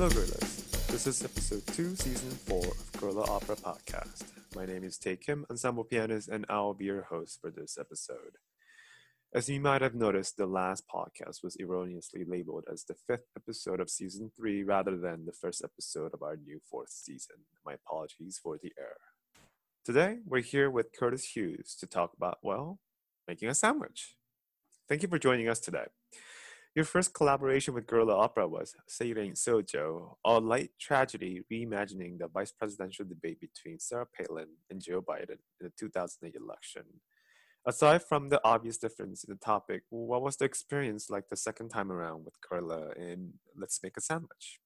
Hello, Guerrillas. This is episode 2, season 4 of Guerrilla Opera Podcast. My name is Tae Kim, ensemble pianist, and I'll be your host for this episode. As you might have noticed, the last podcast was erroneously labeled as the fifth episode of season 3 rather than the first episode of our new fourth season. My apologies for the error. Today, we're here with Curtis Hughes to talk about, well, making a sandwich. Thank you for joining us today. Your first collaboration with Guerrilla Opera was Say It Ain't So Joe, a light tragedy reimagining the vice presidential debate between Sarah Palin and Joe Biden in the 2008 election. Aside from the obvious difference in the topic, what was the experience like the second time around with Guerrilla in Let's Make a Sandwich?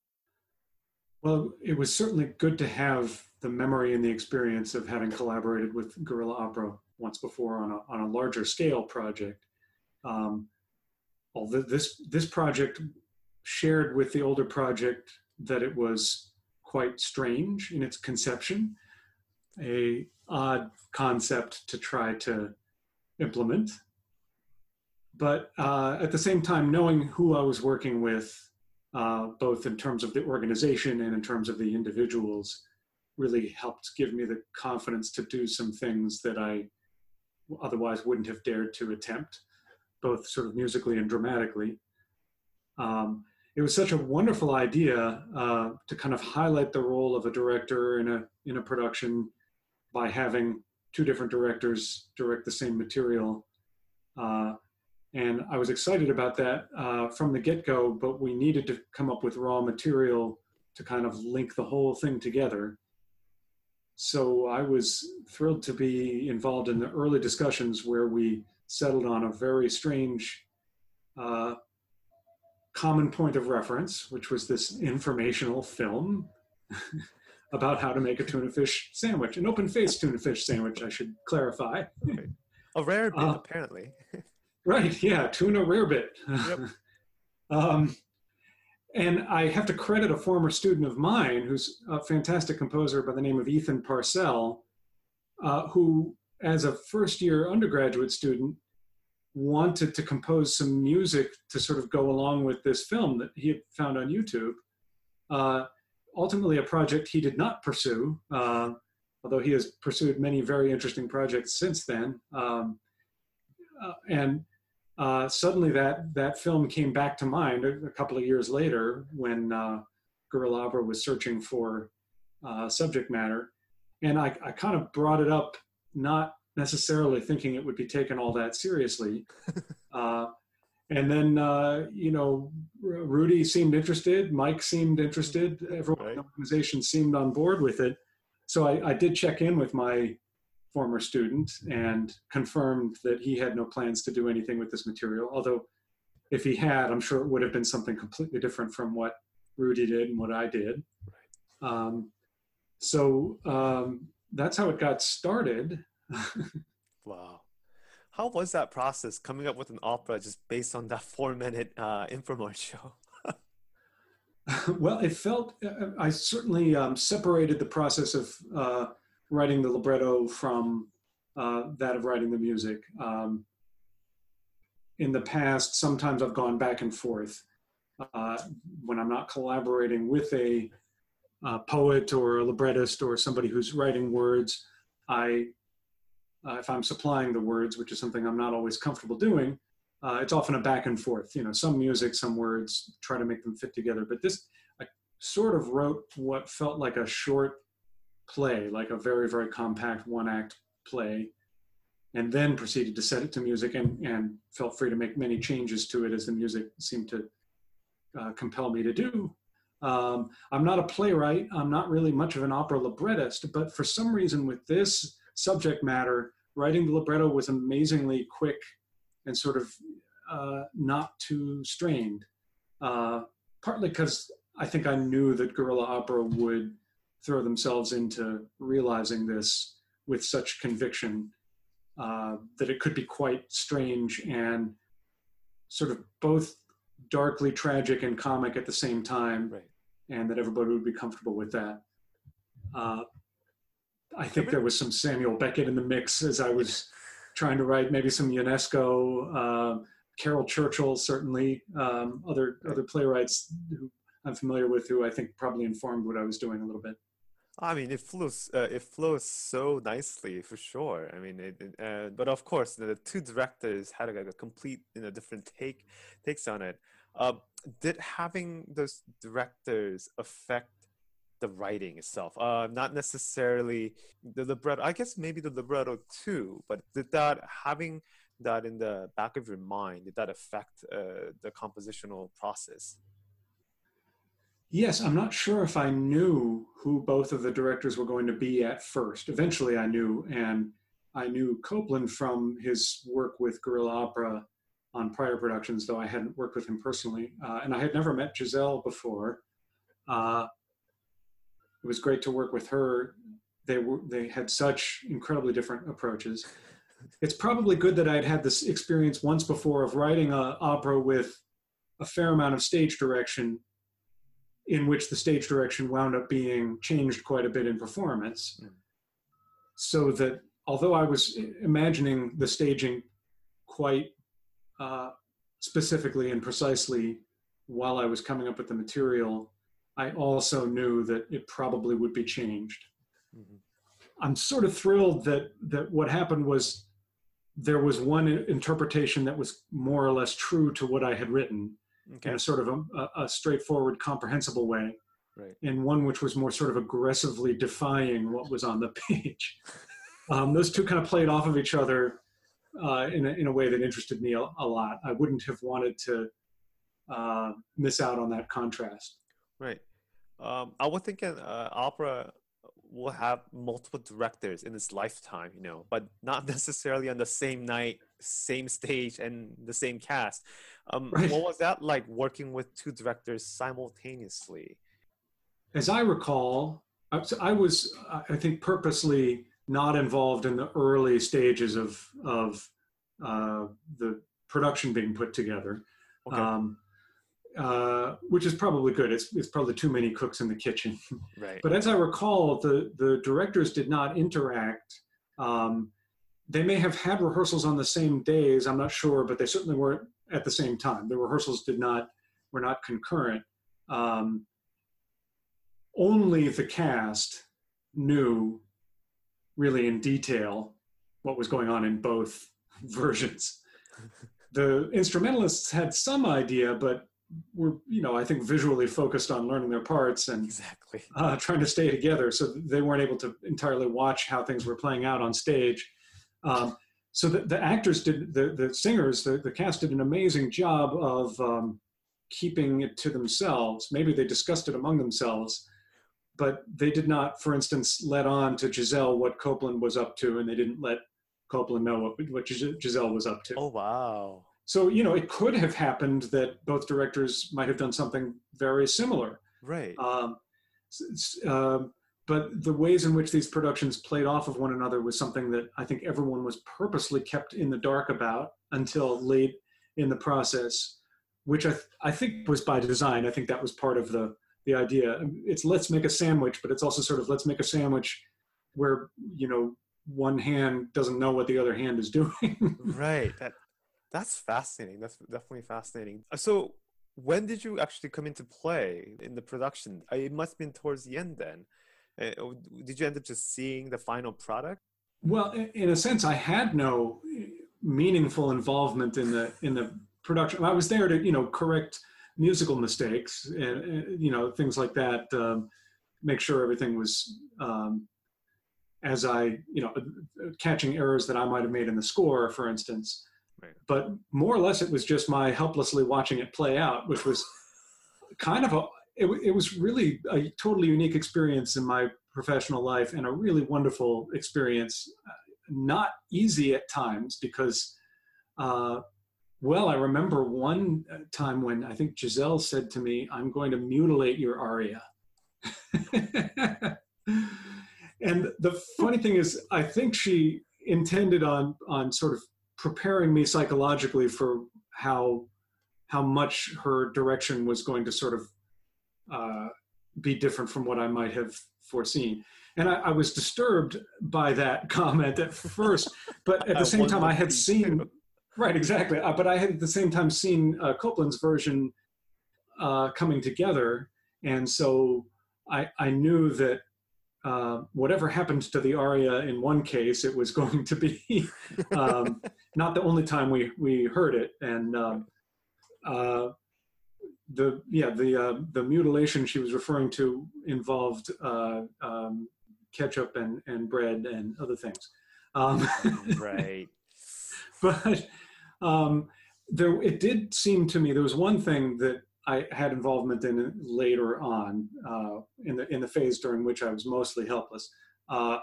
Well, it was certainly good to have the memory and the experience of having collaborated with Guerrilla Opera once before on a, on a larger scale project. Um, although this this project shared with the older project that it was quite strange in its conception, a odd concept to try to implement. But uh, at the same time, knowing who I was working with, uh, both in terms of the organization and in terms of the individuals, really helped give me the confidence to do some things that I otherwise wouldn't have dared to attempt both sort of musically and dramatically. Um, it was such a wonderful idea uh, to kind of highlight the role of a director in a in a production by having two different directors direct the same material. Uh, and I was excited about that uh, from the get-go, but we needed to come up with raw material to kind of link the whole thing together. So I was thrilled to be involved in the early discussions where we settled on a very strange uh, common point of reference, which was this informational film about how to make a tuna fish sandwich, an open faced tuna fish sandwich, I should clarify. A rarebit, uh, apparently. right, yeah, tuna rarebit. Yep. um, and I have to credit a former student of mine who's a fantastic composer by the name of Ethan Parcell, uh, who as a first year undergraduate student, wanted to compose some music to sort of go along with this film that he had found on YouTube. Uh, ultimately, a project he did not pursue, uh, although he has pursued many very interesting projects since then. Um, uh, and uh, suddenly, that that film came back to mind a, a couple of years later when uh, was searching for uh, subject matter, and I, I kind of brought it up not necessarily thinking it would be taken all that seriously. uh, and then, uh, you know, Rudy seemed interested, Mike seemed interested, everyone right. in the organization seemed on board with it. So I, I did check in with my former student and confirmed that he had no plans to do anything with this material. Although, if he had, I'm sure it would have been something completely different from what Rudy did and what I did. Um, so um, that's how it got started. wow. How was that process coming up with an opera just based on that four minute uh, infomercial? well, it felt, uh, I certainly um, separated the process of uh, writing the libretto from uh, that of writing the music. Um, in the past, sometimes I've gone back and forth. Uh, when I'm not collaborating with a uh, poet or a librettist or somebody who's writing words, I uh, if I'm supplying the words, which is something I'm not always comfortable doing, uh, it's often a back and forth. You know, some music, some words, try to make them fit together. But this, I sort of wrote what felt like a short play, like a very, very compact one act play, and then proceeded to set it to music and, and felt free to make many changes to it as the music seemed to uh, compel me to do. Um, I'm not a playwright. I'm not really much of an opera librettist, but for some reason with this subject matter, writing the libretto was amazingly quick and sort of uh, not too strained. Uh, partly because I think I knew that Guerrilla Opera would throw themselves into realizing this with such conviction uh, that it could be quite strange and sort of both darkly tragic and comic at the same time, right. And that everybody would be comfortable with that. Uh, I think there was some Samuel Beckett in the mix as I was trying to write maybe some Ionesco, uh, Caryl Churchill, certainly um, other other playwrights. Who, I'm familiar with, who I think probably informed what I was doing a little bit. I mean, it flows. Uh, it flows so nicely for sure. I mean, it, it, uh, but of course, the, two directors had a, a, complete, you know, different take takes on it. Uh, did having those directors affect the writing itself? Uh, not necessarily the libretto. I guess maybe the libretto too. But did that having that in the back of your mind did that affect uh, the compositional process? Yes, I'm not sure if I knew who both of the directors were going to be at first. Eventually, I knew, and I knew Copeland from his work with Guerrilla Opera on prior productions, though I hadn't worked with him personally. Uh, and I had never met Giselle before. Uh, it was great to work with her. They were they had such incredibly different approaches. It's probably good that I'd had this experience once before of writing an opera with a fair amount of stage direction in which the stage direction wound up being changed quite a bit in performance. Mm. So that although I was imagining the staging quite uh, specifically and precisely while I was coming up with the material, I also knew that it probably would be changed. Mm-hmm. I'm sort of thrilled that that what happened was there was one interpretation that was more or less true to what I had written, okay. in a sort of a, a straightforward, comprehensible way, right. and one which was more sort of aggressively defying what was on the page. um, those two kind of played off of each other uh, in, a, in a way that interested me a, a lot. I wouldn't have wanted to uh, miss out on that contrast. Right. Um, I was thinking uh, opera will have multiple directors in its lifetime, you know, but not necessarily on the same night, same stage, and the same cast. Um, right. What was that like working with two directors simultaneously? As I recall, I was, I think, purposely not involved in the early stages of of uh, the production being put together. Okay. Um, uh, which is probably good. It's, it's probably too many cooks in the kitchen. Right. But as I recall, the, the directors did not interact. Um, they may have had rehearsals on the same days. I'm not sure, but they certainly weren't at the same time. The rehearsals did not were not concurrent. Um, only the cast knew really in detail what was going on in both versions. the instrumentalists had some idea, but were you know I think visually focused on learning their parts and exactly uh, trying to stay together, so they weren't able to entirely watch how things were playing out on stage. Um, so the, the, actors did the the singers the, the cast did an amazing job of um, keeping it to themselves. Maybe they discussed it among themselves, but they did not, for instance, let on to Giselle what Copeland was up to, and they didn't let Copeland know what, what Giselle was up to. Oh wow! So, you know, it could have happened that both directors might have done something very similar. Right. Um, uh, but the ways in which these productions played off of one another was something that I think everyone was purposely kept in the dark about until late in the process, which I, th- I think was by design. I think that was part of the, the idea. It's let's make a sandwich, but it's also sort of let's make a sandwich where, you know, one hand doesn't know what the other hand is doing. right. That that's fascinating. That's definitely fascinating. Uh, so, when did you actually come into play in the production? Uh, it must have been towards the end then. Uh, oh, did you end up just seeing the final product? Well, in a sense, I had no meaningful involvement in the in the production. I was there to you know correct musical mistakes and you know things like that. Um, make sure everything was um, as I you know catching errors that I might have made in the score, for instance. But more or less, it was just my helplessly watching it play out, which was kind of a. It, it was really a totally unique experience in my professional life and a really wonderful experience. Not easy at times because, uh, well, I remember one time when I think Giselle said to me, "I'm going to mutilate your aria." and the funny thing is, I think she intended on on sort of preparing me psychologically for how how much her direction was going to sort of uh, be different from what I might have foreseen. And I, I was disturbed by that comment at first, but at the same time, I had seen right exactly. Uh, but I had at the same time seen uh, Copeland's version uh, coming together, and so I, I knew that uh, whatever happened to the aria in one case, it was going to be um, not the only time we, we heard it. And um, uh, the yeah the uh, the mutilation she was referring to involved uh, um, ketchup and, and bread and other things. Um, right. but um, there it did seem to me there was one thing that I had involvement in later on uh, in the in the phase during which I was mostly helpless. Uh,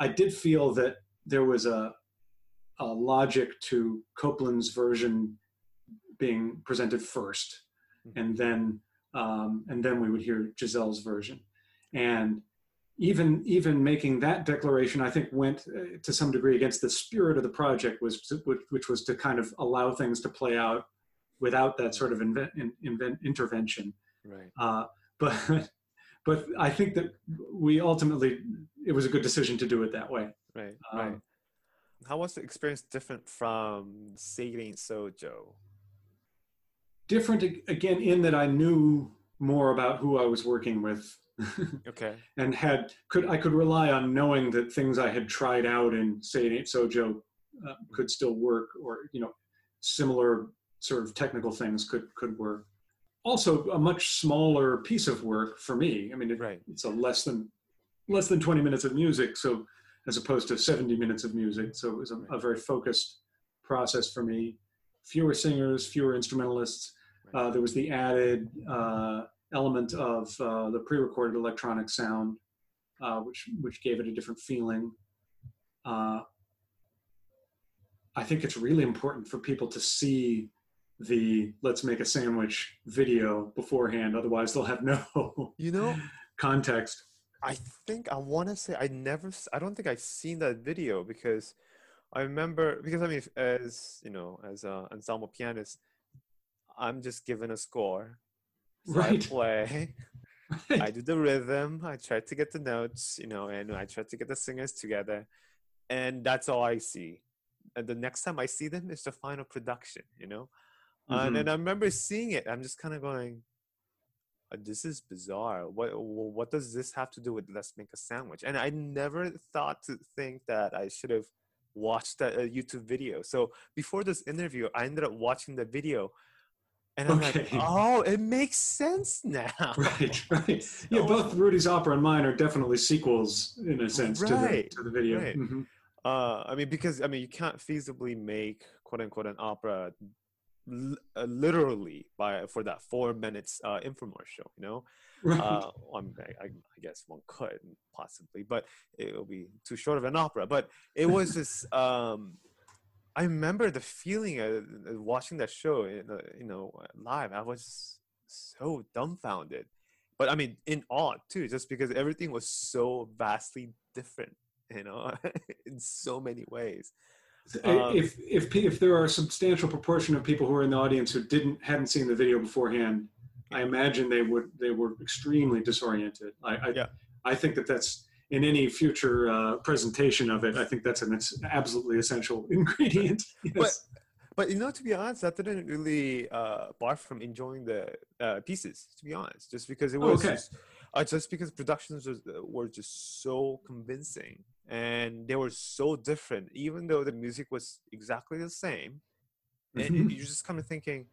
I did feel that there was a, a logic to Copeland's version being presented 1st mm-hmm. and then um, and then we would hear Giselle's version, and even even making that declaration, I think went uh, to some degree against the spirit of the project, was which was to kind of allow things to play out without that sort of invent, invent intervention. Right. Uh, but but I think that we ultimately it was a good decision to do it that way. Right. Um, right. How was the experience different from Say It Ain't So Joe? Different again in that I knew more about who I was working with. okay. and had could I could rely on knowing that things I had tried out in Say It Ain't So Joe uh, could still work, or you know, similar sort of technical things could could work. Also, a much smaller piece of work for me. I mean, it, right. it's a less than less than 20 minutes of music, so as opposed to 70 minutes of music. So it was a, a very focused process for me. Fewer singers, fewer instrumentalists. Right. Uh, there was the added uh, element of uh, the pre-recorded electronic sound, uh, which which gave it a different feeling. Uh, I think it's really important for people to see the let's make a sandwich video beforehand otherwise they'll have no you know context i think i want to say i never i don't think i've seen that video because i remember because i mean as you know as an ensemble pianist i'm just given a score so right I play right. i do the rhythm i try to get the notes you know and i try to get the singers together and that's all i see and the next time i see them is the final production you know Mm-hmm. and then I remember seeing it. I'm just kind of going, uh, "This is bizarre. What what does this have to do with Let's Make a Sandwich?" And I never thought to think that I should have watched that uh, YouTube video. So before this interview, I ended up watching the video. And I'm okay. like, oh, it makes sense now. Right, right. so, yeah, both Rudy's opera and mine are definitely sequels in a sense right, to, the, to the video. Right. Mm-hmm. Uh, I mean, because I mean, you can't feasibly make quote unquote an opera uh, literally by for that four minutes uh, infomercial. You know, right. uh, I, I, guess one could possibly, but it will be too short of an opera. But it was just. Um, I remember the feeling of watching that show, you know, live. I was so dumbfounded, but I mean, in awe too, just because everything was so vastly different, you know, in so many ways. Um, if if if there are a substantial proportion of people who are in the audience who didn't hadn't seen the video beforehand, I imagine they would they were extremely disoriented. I I, yeah. I think that that's in any future uh, presentation of it. I think that's an absolutely essential ingredient. Yes. But but you know, to be honest, that didn't really uh, bar from enjoying the uh, pieces. To be honest, just because it was. okay. Just, uh, just because productions was, uh, were just so convincing and they were so different even though the music was exactly the same mm-hmm. and you're just kind of thinking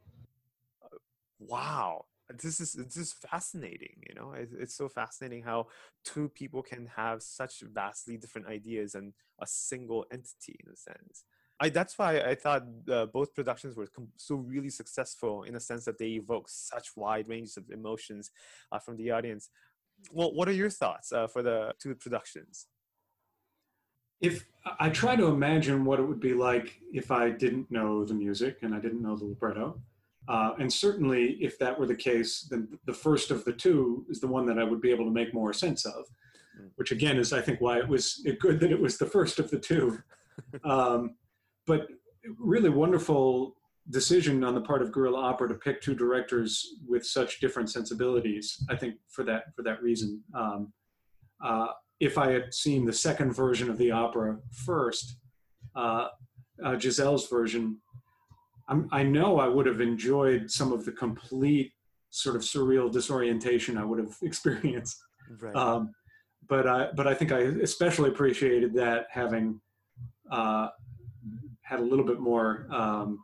wow this is this is fascinating you know it's, it's so fascinating how two people can have such vastly different ideas and a single entity in a sense I, that's why I thought uh, both productions were com- so really successful in the sense that they evoke such wide ranges of emotions uh, from the audience. Well, what are your thoughts uh, for the two productions? if I try to imagine what it would be like if I didn't know the music and I didn't know the libretto, uh, and certainly if that were the case, then the first of the two is the one that I would be able to make more sense of, hmm. which again is I think why it was good that it was the first of the two. Um, but really wonderful decision on the part of Guerrilla Opera to pick two directors with such different sensibilities. I think for that for that reason. Um, uh, if I had seen the second version of the opera first, uh, uh, Giselle's version, I'm, i know I would have enjoyed some of the complete sort of surreal disorientation I would have experienced. Right. Um, but I but I think I especially appreciated that having uh, had a little bit more um,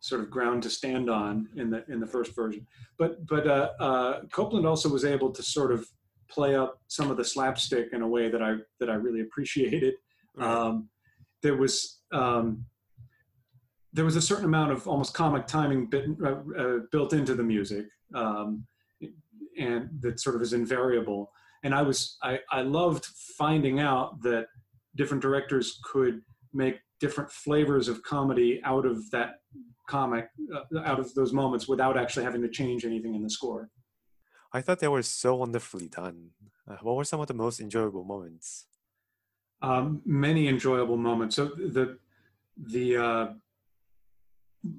sort of ground to stand on in the in the first version. But but uh, uh, Copeland also was able to sort of play up some of the slapstick in a way that I that I really appreciated. Right. Um, there was um, there was a certain amount of almost comic timing bit, uh, uh, built into the music, um, and that sort of is invariable. And I was I, I loved finding out that different directors could make different flavors of comedy out of that comic, uh, out of those moments, without actually having to change anything in the score. I thought they were so wonderfully done. Uh, what were some of the most enjoyable moments? um, many enjoyable moments. So the the uh,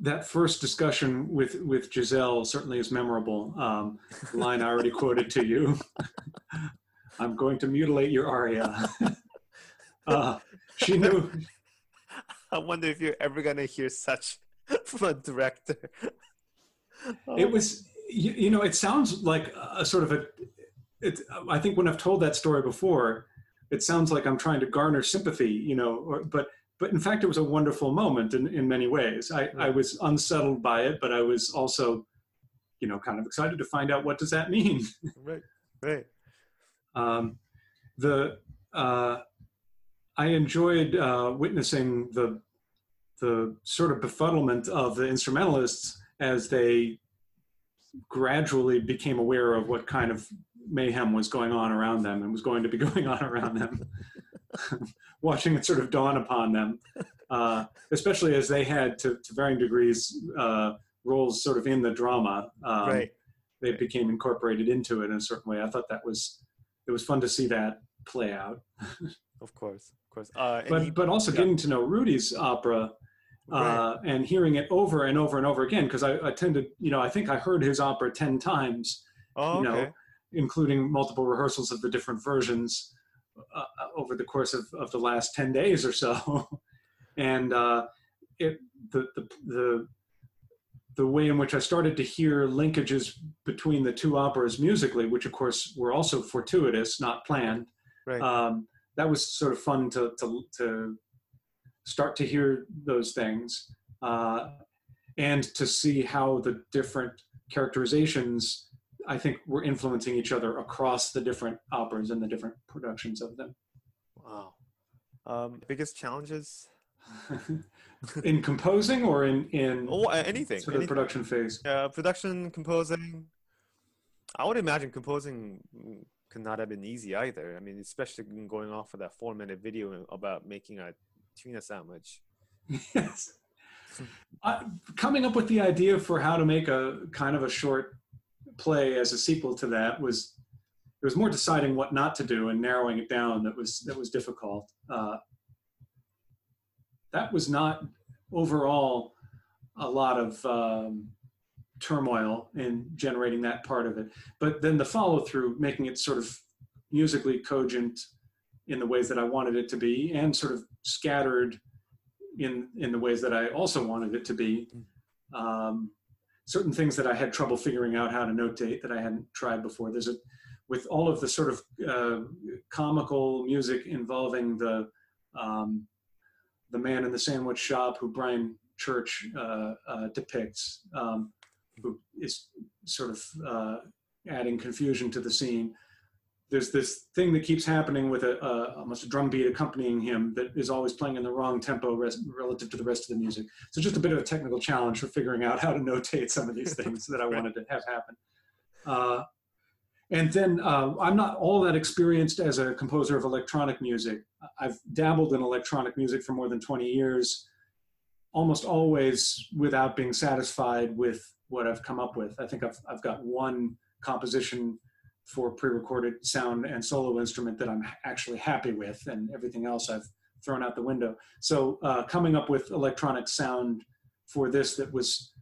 that first discussion with with Giselle certainly is memorable. Um, the line I already quoted to you. I'm going to mutilate your aria. uh, she knew. I wonder if you're ever gonna hear such from a director. It was, you, you know, it sounds like a sort of a. It, I think when I've told that story before, it sounds like I'm trying to garner sympathy, you know, or, but but in fact, it was a wonderful moment in, in many ways. I, I was unsettled by it, but I was also, you know, kind of excited to find out what does that mean. right, right. Um, the uh, I enjoyed uh, witnessing the the sort of befuddlement of the instrumentalists as they gradually became aware of what kind of mayhem was going on around them and was going to be going on around them. Watching it sort of dawn upon them, uh, especially as they had to, to varying degrees uh, roles sort of in the drama. Um, right. They became incorporated into it in a certain way. I thought that was it was fun to see that play out. Of course, of course. Uh, but he- but also yeah. getting to know Rudy's opera Right. uh, and hearing it over and over and over again because I, I tended you know I think I heard his opera ten times oh, you know, okay. including multiple rehearsals of the different versions uh, over the course of, of the last 10 days or so. and uh, it, the, the, the, the way in which I started to hear linkages between the two operas musically, which of course were also fortuitous, not planned, Right. um, that was sort of fun to, to, to start to hear those things uh, and to see how the different characterizations I think we're influencing each other across the different operas and the different productions of them. wow. Um, biggest challenges? in composing or in in Oh, anything. sort of the anything. production phase. Uh, production, composing. I would imagine composing could not have been easy either. I mean, especially going off of that four-minute video about making a tuna sandwich. yes. I, coming up with the idea for how to make a kind of a short play as a sequel to that was it was more deciding what not to do and narrowing it down that was that was difficult. Uh, that was not overall a lot of um, turmoil in generating that part of it, but then the follow through, making it sort of musically cogent in the ways that I wanted it to be, and sort of scattered in in the ways that I also wanted it to be. Um, certain things that I had trouble figuring out how to notate that I hadn't tried before. There's a with all of the sort of uh, comical music involving the um, the man in the sandwich shop who Brian Church uh, uh, depicts, um, who is sort of uh, adding confusion to the scene. There's this thing that keeps happening with a, a almost a drum beat accompanying him that is always playing in the wrong tempo res- relative to the rest of the music. So just a bit of a technical challenge for figuring out how to notate some of these things that I wanted to have happen. Uh, and then uh, I'm not all that experienced as a composer of electronic music. I've dabbled in electronic music for more than 20 years, almost always without being satisfied with what I've come up with. I think I've, I've got one composition for pre-recorded sound and solo instrument that I'm actually happy with, and everything else I've thrown out the window. So uh, coming up with electronic sound for this that was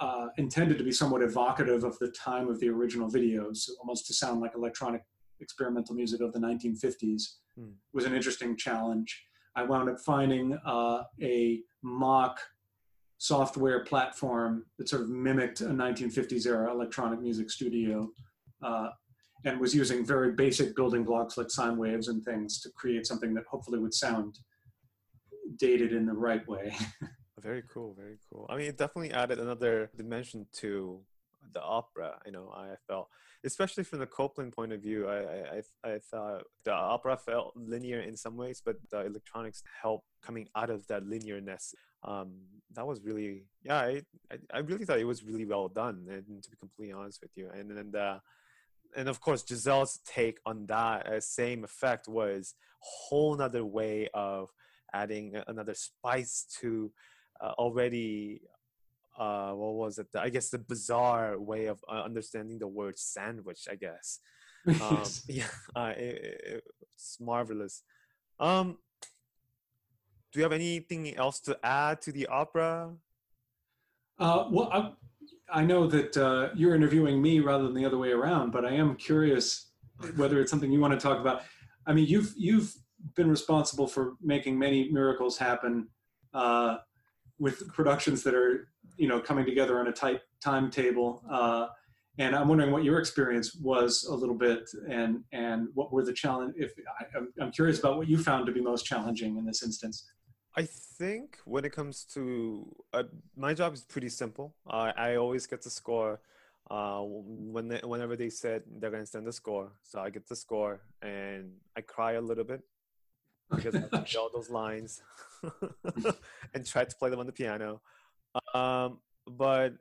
uh, intended to be somewhat evocative of the time of the original videos, almost to sound like electronic experimental music of the 1950s, Hmm. was an interesting challenge. I wound up finding uh, a mock software platform that sort of mimicked a 1950s era electronic music studio uh, and was using very basic building blocks like sine waves and things to create something that hopefully would sound dated in the right way. very cool, very cool. I mean, it definitely added another dimension to the opera. You know, I felt, especially from the Copeland point of view, I I, I thought the opera felt linear in some ways, but the electronics helped coming out of that linearness. Um, that was really, yeah, I, I, I really thought it was really well done. And to be completely honest with you, and then the and of course Giselle's take on that uh, same effect was whole nother way of adding another spice to uh, already uh, what was it? I guess the bizarre way of uh, understanding the word sandwich i guess. Um, yeah uh, it, it's marvelous. Um do you have anything else to add to the opera? Uh, well I, I know that uh, you're interviewing me rather than the other way around, but I am curious whether it's something you want to talk about. I mean, you've you've been responsible for making many miracles happen uh, with productions that are you know coming together on a tight timetable. Uh, and I'm wondering what your experience was a little bit, and and what were the challenge? If I, I'm, I'm curious about what you found to be most challenging in this instance. I think when it comes to uh, my job is pretty simple. Uh, I always get the score uh, when they, whenever they said they're going to send the score. So I get the score and I cry a little bit because I know all those lines and try to play them on the piano. Um, but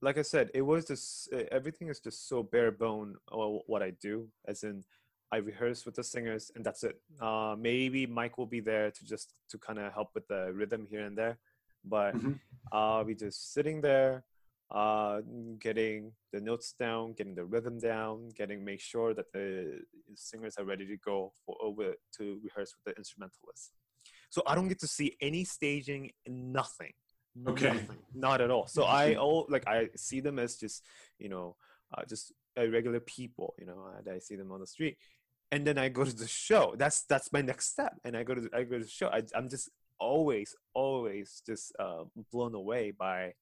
like I said, it was just everything is just so bare bone what I do, as in I rehearse with the singers, and that's it. Uh, maybe Mike will be there to just to kind of help with the rhythm here and there, but mm-hmm. I'll be just sitting there, uh, getting the notes down, getting the rhythm down, getting make sure that the singers are ready to go for over to rehearse with the instrumentalists. So I don't get to see any staging, nothing. Okay. Nothing, not at all. So I all like I see them as just you know uh, just regular people. You know, I see them on the street, and then I go to the show. That's that's my next step, and I go to the, I go to the show. I, am just always always just uh, blown away by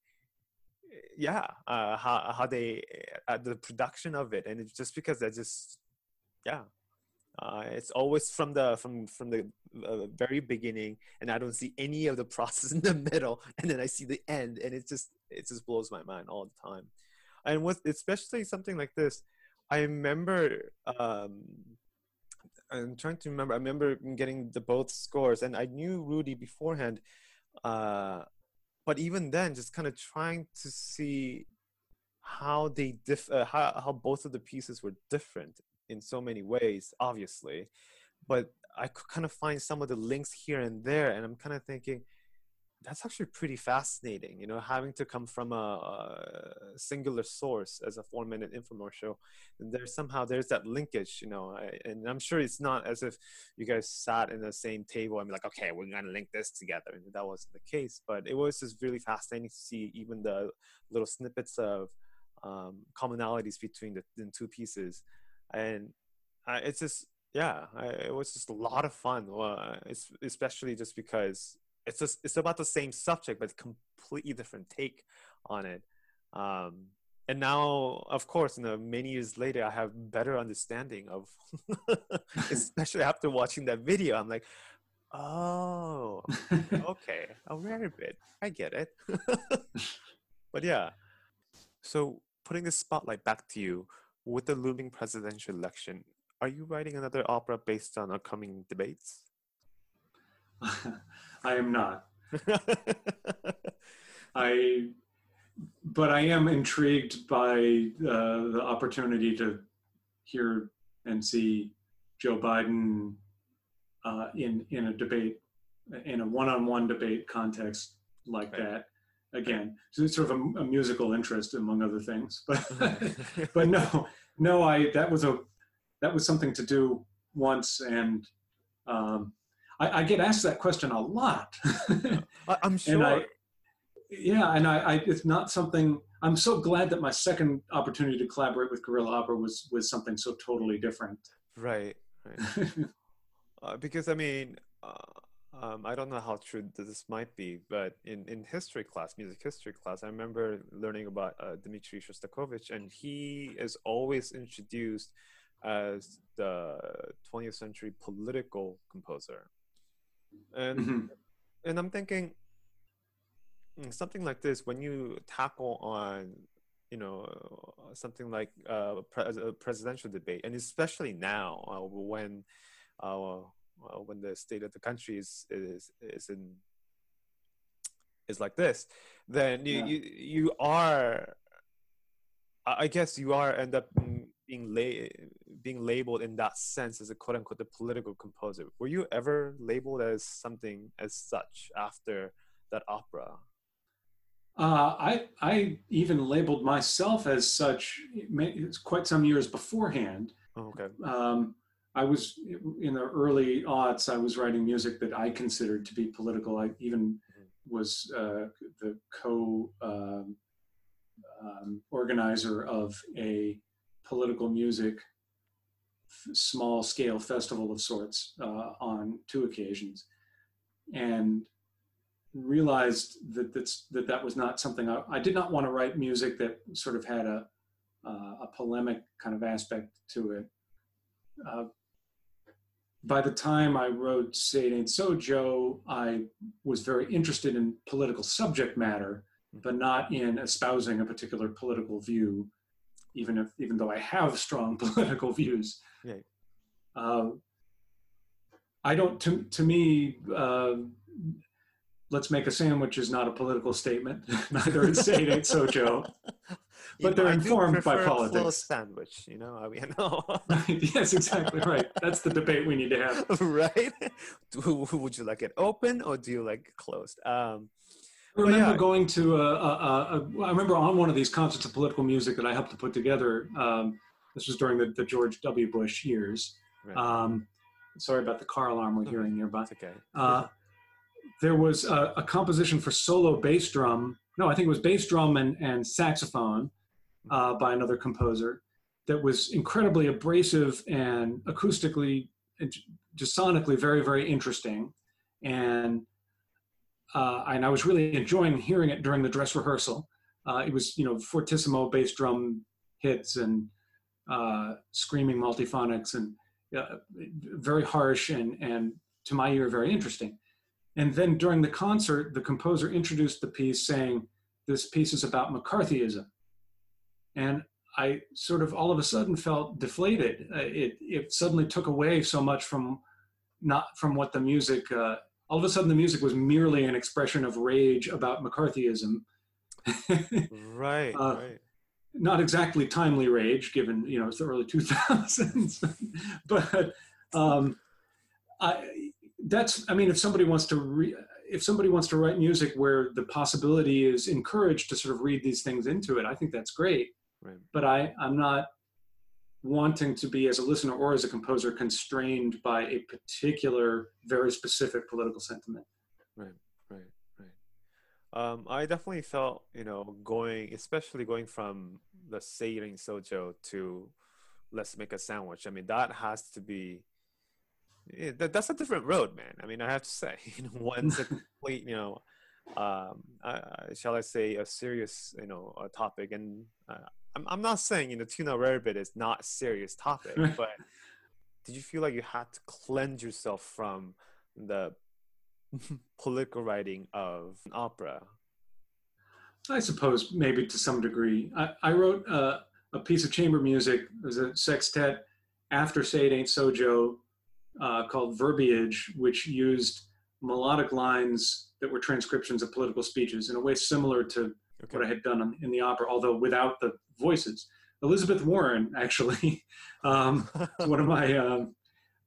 yeah uh, how how they uh, the production of it, and it's just because I just yeah. Uh, it's always from the from from the uh, very beginning, and I don't see any of the process in the middle, and then I see the end, and it just it just blows my mind all the time. And with especially something like this, I remember um, I'm trying to remember. I remember getting the both scores, and I knew Rudy beforehand. Uh, but even then, just kind of trying to see how they diff, uh, how how both of the pieces were different in so many ways, obviously. But I could kind of find some of the links here and there, and I'm kind of thinking, that's actually pretty fascinating you know having to come from a, a singular source as a four minute infomercial and there's somehow there's that linkage you know I, and i'm sure it's not as if you guys sat in the same table and be like okay we're to link this together and that wasn't the case but it was just really fascinating to see even the little snippets of um, commonalities between the, the, two pieces and uh, it's just yeah I, it was just a lot of fun uh, especially just because it's just it's about the same subject but completely different take on it. Um, and now of course you know many years later i have better understanding of especially after watching that video i'm like oh okay a rarebit. I get it. But yeah. So putting the spotlight back to you with the looming presidential election are you writing another opera based on upcoming debates I am not. I, but I am intrigued by uh, the opportunity to hear and see Joe Biden uh, in in a debate, in a one-on-one debate context like right. that. Again, so it's sort of a, a, musical interest among other things, but but no, no, I that was a that was something to do once, and um, I, I get asked that question a lot. I'm sure. I, yeah, and I, I, it's not something. I'm so glad that my second opportunity to collaborate with Guerrilla Opera was was something so totally different. Right. right. uh, because I mean, uh, um, I don't know how true this might be, but in, in history class, music history class, I remember learning about uh, Dmitri Shostakovich, and he is always introduced as the 20th century political composer. And mm-hmm. and I'm thinking mm, something like this when you tackle on you know something like uh, a presidential debate, and especially now uh, when uh, when the state of the country is is is in is like this, then you yeah. you, you are I guess you are end up being la- being labeled in that sense as a quote unquote the political composer. Were you ever labeled as something as such after that opera? Uh, I I even labeled myself as such quite some years beforehand. Oh, okay. Um, I was in the early aughts. I was writing music that I considered to be political. I even mm-hmm. was uh, the co um, um, organizer of a political music small scale festival of sorts uh, on two occasions and realized that that's, that that was not something I, I, did not want to write music that sort of had a, uh, a polemic kind of aspect to it. Uh, by the time I wrote Say It So Joe, I was very interested in political subject matter, but not in espousing a particular political view even if even though I have strong political views. Right. Um, I don't. To to me, uh, let's make a sandwich is not a political statement. Neither is say it so, Joe. But they're informed by politics. sandwich, you know. I mean, no. yes, exactly right. That's the debate we need to have. right? Would you like it open or do you like it closed? Um, I remember yeah. going to a, a, a, I remember on one of these concerts of political music that I helped to put together. Um, this was during the, the George W. Bush years. Right. Um, sorry about the car alarm we're hearing nearby. okay. Uh, there was a, a, composition for solo bass drum. No, I think it was bass drum and, and saxophone uh, by another composer that was incredibly abrasive and acoustically, just sonically very, very interesting. And uh, and I was really enjoying hearing it during the dress rehearsal. Uh, it was, you know, fortissimo bass drum hits and uh, screaming multiphonics and uh, very harsh and, and to my ear, very interesting. And then during the concert, the composer introduced the piece saying, this piece is about McCarthyism. And I sort of all of a sudden felt deflated. Uh, it, it suddenly took away so much from not from what the music uh, all of a sudden the music was merely an expression of rage about McCarthyism. right, uh, right. Not exactly timely rage, given you know it's the early 2000s, but um, I, that's I mean, if somebody wants to re, if somebody wants to write music where the possibility is encouraged to sort of read these things into it, I think that's great. Right. But I I'm not wanting to be as a listener or as a composer constrained by a particular very specific political sentiment. Right right right. Um, i definitely felt you know going especially going from the Say It Ain't So Joe to let's make a sandwich. I mean that has to be yeah, that, that's a different road man. I mean i have to say you know one's a complete you know um, uh, shall i say a serious you know a topic. And uh, I'm, I'm not saying you know tuna rarebit is not a serious topic, but did you feel like you had to cleanse yourself from the political writing of an opera? I suppose maybe to some degree. I, I wrote uh, a piece of chamber music. It was a sextet after Say It Ain't So Joe uh, called Verbiage, which used melodic lines that were transcriptions of political speeches in a way similar to okay. what I had done in the opera, although without the voices. Elizabeth Warren, actually, um, one of my um,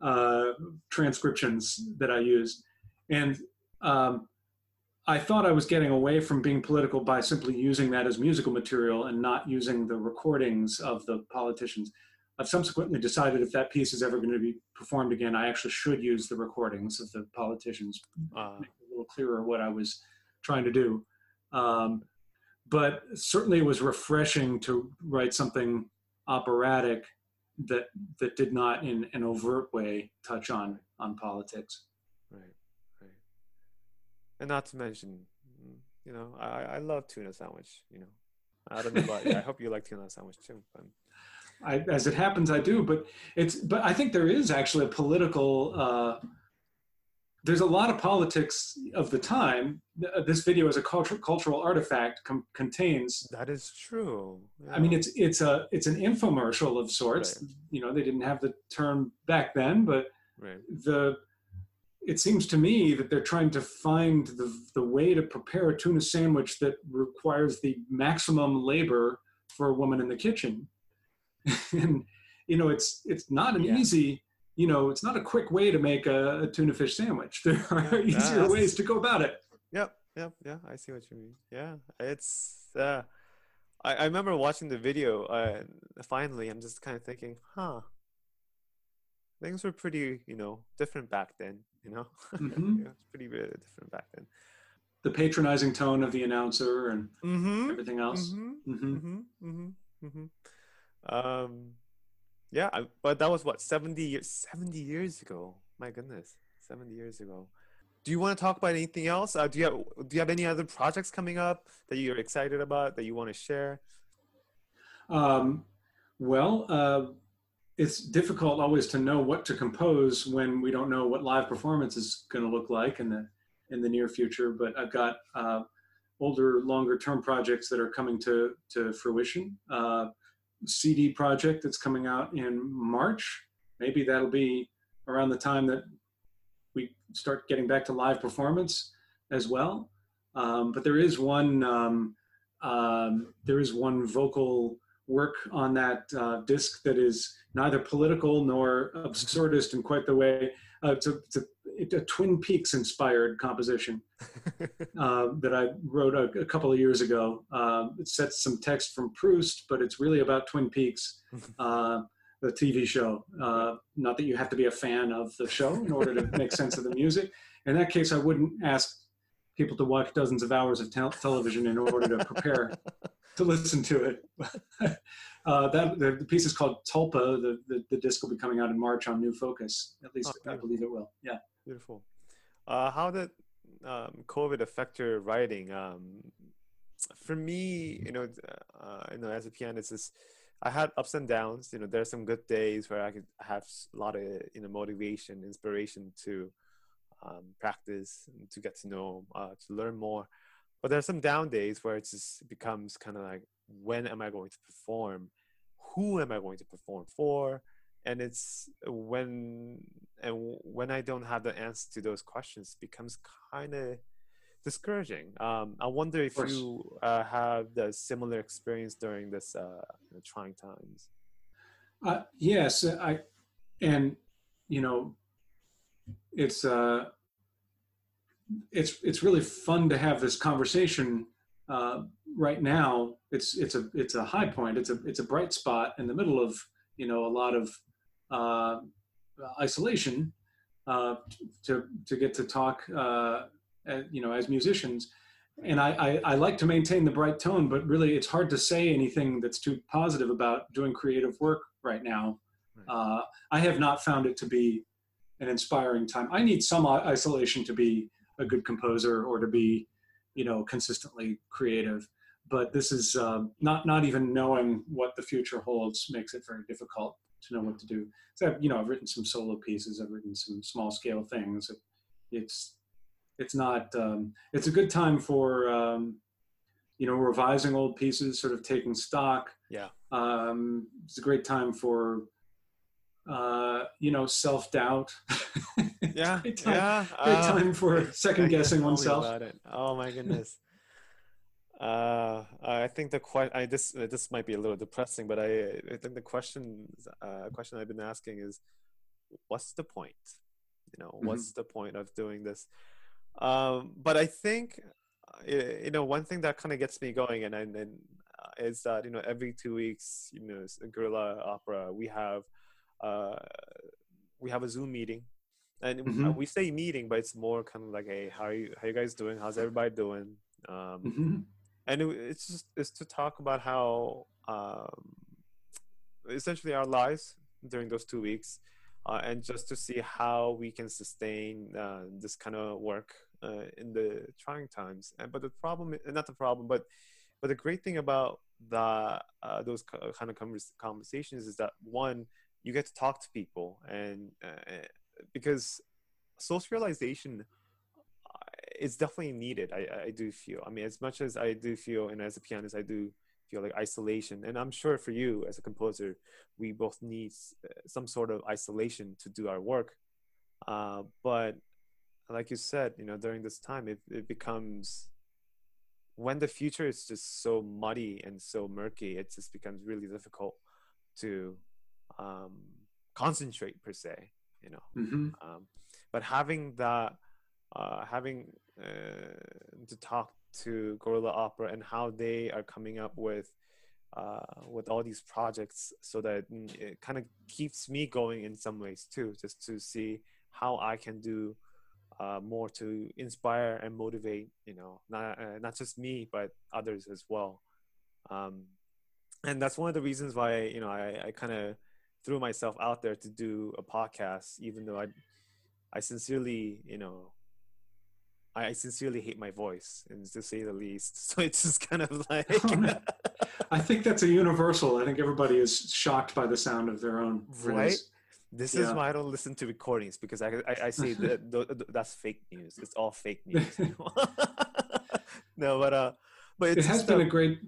uh, transcriptions that I used. And um, I thought I was getting away from being political by simply using that as musical material and not using the recordings of the politicians. I've subsequently decided if that piece is ever going to be performed again, I actually should use the recordings of the politicians, uh, make it a little clearer what I was trying to do. Um, but certainly it was refreshing to write something operatic that that did not in an overt way touch on on politics right right and not to mention, you know, I, I love tuna sandwich. You know, I don't know about you. I hope you like tuna sandwich too. But I, as it happens, I do. But it's but I think there is actually a political. Uh, there's a lot of politics of the time. This video is a cultural cultural artifact com- contains. that is true. I mean, it's it's a it's an infomercial of sorts. Right. You know, they didn't have the term back then, but right. the it seems to me that they're trying to find the the way to prepare a tuna sandwich that requires the maximum labor for a woman in the kitchen. and you know, it's it's not an Yeah. easy, you know, it's not a quick way to make a, a tuna fish sandwich. There are Yeah, easier ways to go about it. Yep, yep, yeah. I see what you mean. Yeah, it's. Uh, I I remember watching the video. Uh, finally, I'm just kind of thinking, huh. Things were pretty, you know, different back then. You know, Mhm. yeah, it's pretty uh, different back then. The patronizing tone of the announcer and Mm-hmm. everything else. Mm-hmm. hmm Mm-hmm. Mm-hmm. Mm-hmm. Um, yeah, I, but that was what seventy years. Seventy years ago. My goodness, seventy years ago. Do you want to talk about anything else? Uh, do you have Do you have any other projects coming up that you're excited about that you want to share? Um, well, uh, it's difficult always to know what to compose when we don't know what live performance is going to look like in the in the near future. But I've got uh, older, longer term projects that are coming to to fruition. Uh, CD project that's coming out in March. Maybe that'll be around the time that we start getting back to live performance as well. Um, but there is one um, um, there is one vocal work on that uh, disc that is neither political nor absurdist in quite the way. Uh, it's, a, it's, a, Twin Peaks inspired composition uh, that I wrote a, a couple of years ago. Uh, it sets some text from Proust, but it's really about Twin Peaks, uh, the TV show. Uh, not that you have to be a fan of the show in order to make sense of the music. In that case, I wouldn't ask people to watch dozens of hours of tel- television in order to prepare to listen to it. uh, that the, the piece is called Tulpa. The, the the disc will be coming out in March on New Focus. At least Oh, I believe it will. Yeah. Beautiful. Uh, how did um, COVID affect your writing? Um, for me, you know, uh, you know, as a pianist, is I had ups and downs. You know, there are some good days where I could have a lot of you know motivation, inspiration to um, practice, and to get to know, uh, to learn more. But there are some down days where it just becomes kind of like, when am I going to perform? Who am I going to perform for? and it's when and when I don't have the answer to those questions, it becomes kind of discouraging. Um, I wonder if you uh, have the similar experience during this uh, you know, trying times. Uh, yes, I, and you know, it's uh, it's it's really fun to have this conversation uh, right now. It's it's a it's a high point. It's a it's a bright spot in the middle of you know a lot of uh, isolation uh, to to get to talk uh, you know as musicians. And I, I, I like to maintain the bright tone, but really it's hard to say anything that's too positive about doing creative work right now. Right. Uh, I have not found it to be an inspiring time. I need some isolation to be a good composer or to be, you know, consistently creative. But this is um, not not even knowing what the future holds makes it very difficult to know what to do. So I've, you know, I've written some solo pieces. I've written some small scale things. It's it's not. Um, it's a good time for um, you know revising old pieces, sort of taking stock. Yeah. Um, it's a great time for uh, you know self doubt. Yeah, great time, yeah. great uh, time for second guessing oneself. Oh my goodness. uh, I think the question. I this uh, this might be a little depressing, but I I think the question uh, question I've been asking is, what's the point? You know, Mm-hmm. what's the point of doing this? Um, but I think uh, you know one thing that kind of gets me going, and and, and uh, is that you know every two weeks, you know, Guerrilla Opera, we have uh, we have a Zoom meeting, and uh, Mhm. we say meeting, but it's more kind of like, hey, how are you how you guys doing? How's everybody doing? Um, Mhm. and it, it's just it's to talk about how um, essentially our lives during those two weeks uh, and just to see how we can sustain uh, this kind of work uh, in the trying times. And but the problem, not the problem, but but the great thing about the uh, those kind of conversations is that one, you get to talk to people, and uh, because socialization is definitely needed. I I do feel. I mean, as much as I do feel, and as a pianist, I do feel like isolation. And I'm sure for you as a composer, we both need uh, some sort of isolation to do our work. Uh, but like you said, you know, during this time, it, it becomes when the future is just so muddy and so murky, it just becomes really difficult to um, concentrate per se, you know. Mm-hmm. Um, but having that, uh, having uh, to talk to Guerrilla Opera and how they are coming up with uh, with all these projects, so that it kind of keeps me going in some ways too, just to see how I can do uh, more to inspire and motivate. You know, not uh, not just me but others as well. Um, and that's one of the reasons why you know I, I kind of threw myself out there to do a podcast, even though I I sincerely you know I sincerely hate my voice, and to say the least. So it's just kind of like. I think that's a universal. I think everybody is shocked by the sound of their own voice. Right. This yeah. is why I don't listen to recordings because I I, I say that that's fake news. It's all fake news. no, but uh, but it has been a great.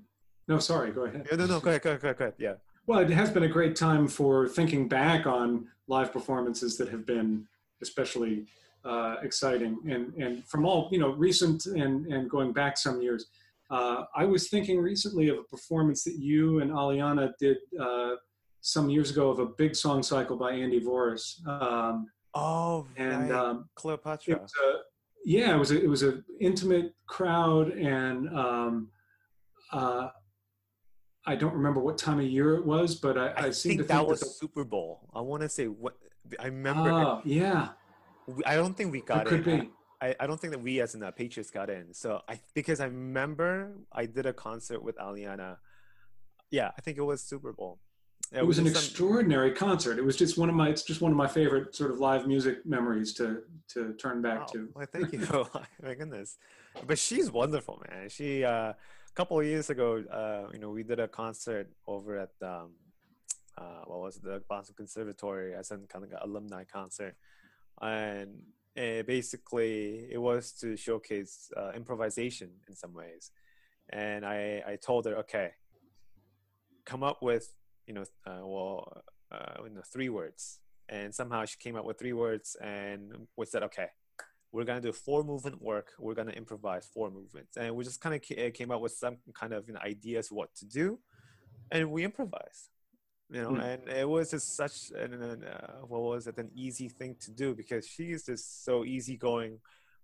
No, sorry. Go ahead. No, no, no. Go ahead. Go ahead. Go ahead. Go ahead. Yeah. Well, it has been a great time for thinking back on live performances that have been especially uh, exciting and and from all you know recent and and going back some years. Uh, I was thinking recently of a performance that you and Aliana did uh, some years ago of a big song cycle by Andy Vores. Um, oh, and right. um, Cleopatra. It a, yeah, it was a, it was an intimate crowd, and um, uh, I don't remember what time of year it was, but I, I, I think that think was that the, Super Bowl. I want to say what I remember. Oh, yeah. I don't think we got it. Could in. be. I, I don't think that we as in the Patriots got in. So I because I remember I did a concert with Aliana. Yeah, I think it was Super Bowl. It, it was, an some... extraordinary concert. It was just one of my it's just one of my favorite sort of live music memories to to turn back oh, to. Well, thank you. my goodness. But she's wonderful, man. She uh, couple of years ago, uh, you know, we did a concert over at um, uh, what was it, the Boston Conservatory as a kind of alumni concert. And uh, basically it was to showcase uh, improvisation in some ways. And I, I told her okay come up with you know uh, well uh, you know three words. And somehow she came up with three words and we said okay we're going to do four movement work we're going to improvise four movements and we just kind of came up with some kind of you know, ideas what to do and we improvised you know, mm. and it was just such an, an uh, what was it, an easy thing to do because she is just so easygoing,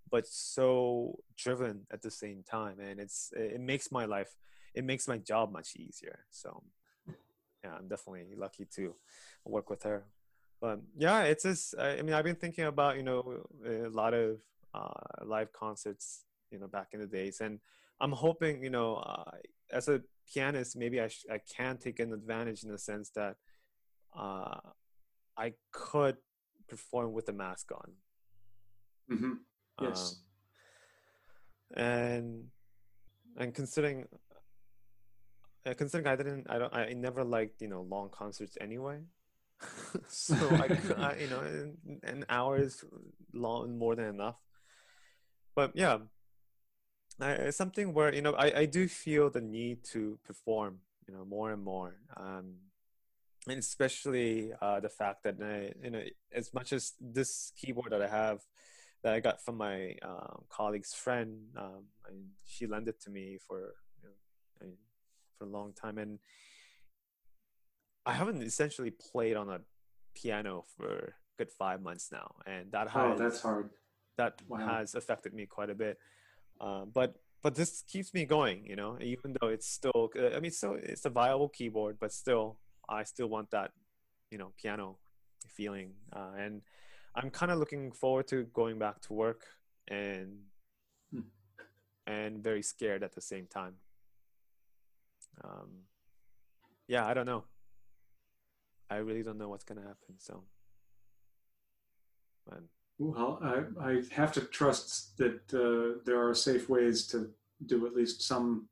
but so driven at the same time, and it's it makes my life, it makes my job much easier. So, yeah, I'm definitely lucky to work with her. But yeah, it's just I mean I've been thinking about you know a lot of uh, live concerts you know back in the days, and I'm hoping you know uh, as a pianist, maybe I, sh- I can take an advantage in the sense that uh, I could perform with the mask on. Mm-hmm. Yes. Um, and and considering uh, considering I didn't I don't I never liked you know long concerts anyway. so I, I, you know an hour is long more than enough. But yeah, it's something where you know I, I do feel the need to perform you know more and more um, and especially uh, the fact that I, you know as much as this keyboard that I have that I got from my um, colleague's friend um, she lent it to me for you know, for a long time and I haven't essentially played on a piano for good five months now and that has, oh, that's hard that wow. has affected me quite a bit um, but but this keeps me going, you know, even though it's still, uh, I mean, so it's a viable keyboard, but still, I still want that, you know, piano feeling. Uh, and I'm kind of looking forward to going back to work and, hmm. and very scared at the same time. Um, yeah, I don't know. I really don't know what's going to happen. So, but Well, I, I have to trust that uh, there are safe ways to do at least some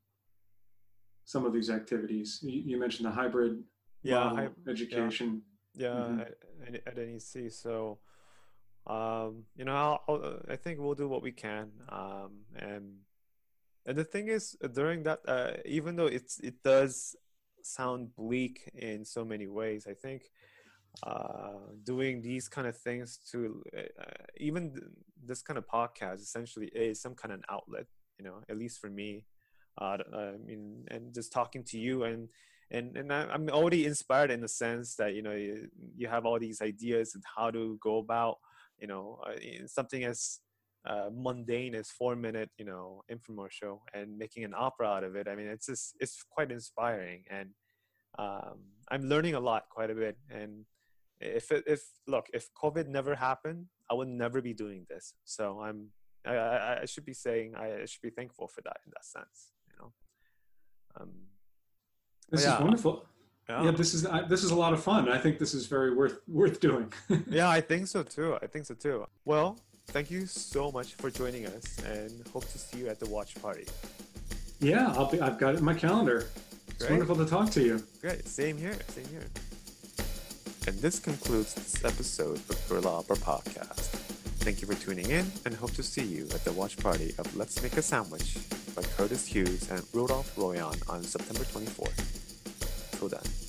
some of these activities. You, you mentioned the hybrid Yeah, education. yeah, Mhm. at, at at NEC. So, um, you know, I'll, I'll, I think we'll do what we can. Um, and and the thing is, during that, uh, even though it's it does sound bleak in so many ways, I think uh, doing these kind of things to uh, uh, even th- this kind of podcast essentially is some kind of an outlet. You know, at least for me. Uh, I mean, and just talking to you and and and I, I'm already inspired in the sense that you know you, you have all these ideas and how to go about you know uh, something as uh, mundane as four minute you know infomercial and making an opera out of it. I mean, it's just it's quite inspiring and um, I'm learning a lot quite a bit. And if it, if look if COVID never happened, I would never be doing this. So I'm I, I, I should be saying I should be thankful for that in that sense. You know. Um, This yeah. is wonderful. yeah. Yeah, this is I, this is a lot of fun. I think this is very worth worth doing. yeah, I think so too. I think so too. Well, thank you so much for joining us and hope to see you at the watch party. yeah, I'll be. I've got it in my calendar. It's Great. wonderful to talk to you. Great. Same here. Same here. And this concludes this episode of Guerrilla Opera Podcast. Thank you for tuning in and hope to see you at the watch party of Let's Make a Sandwich by Curtis Hughes and Rudolf Rojahn on September 24th. Till then.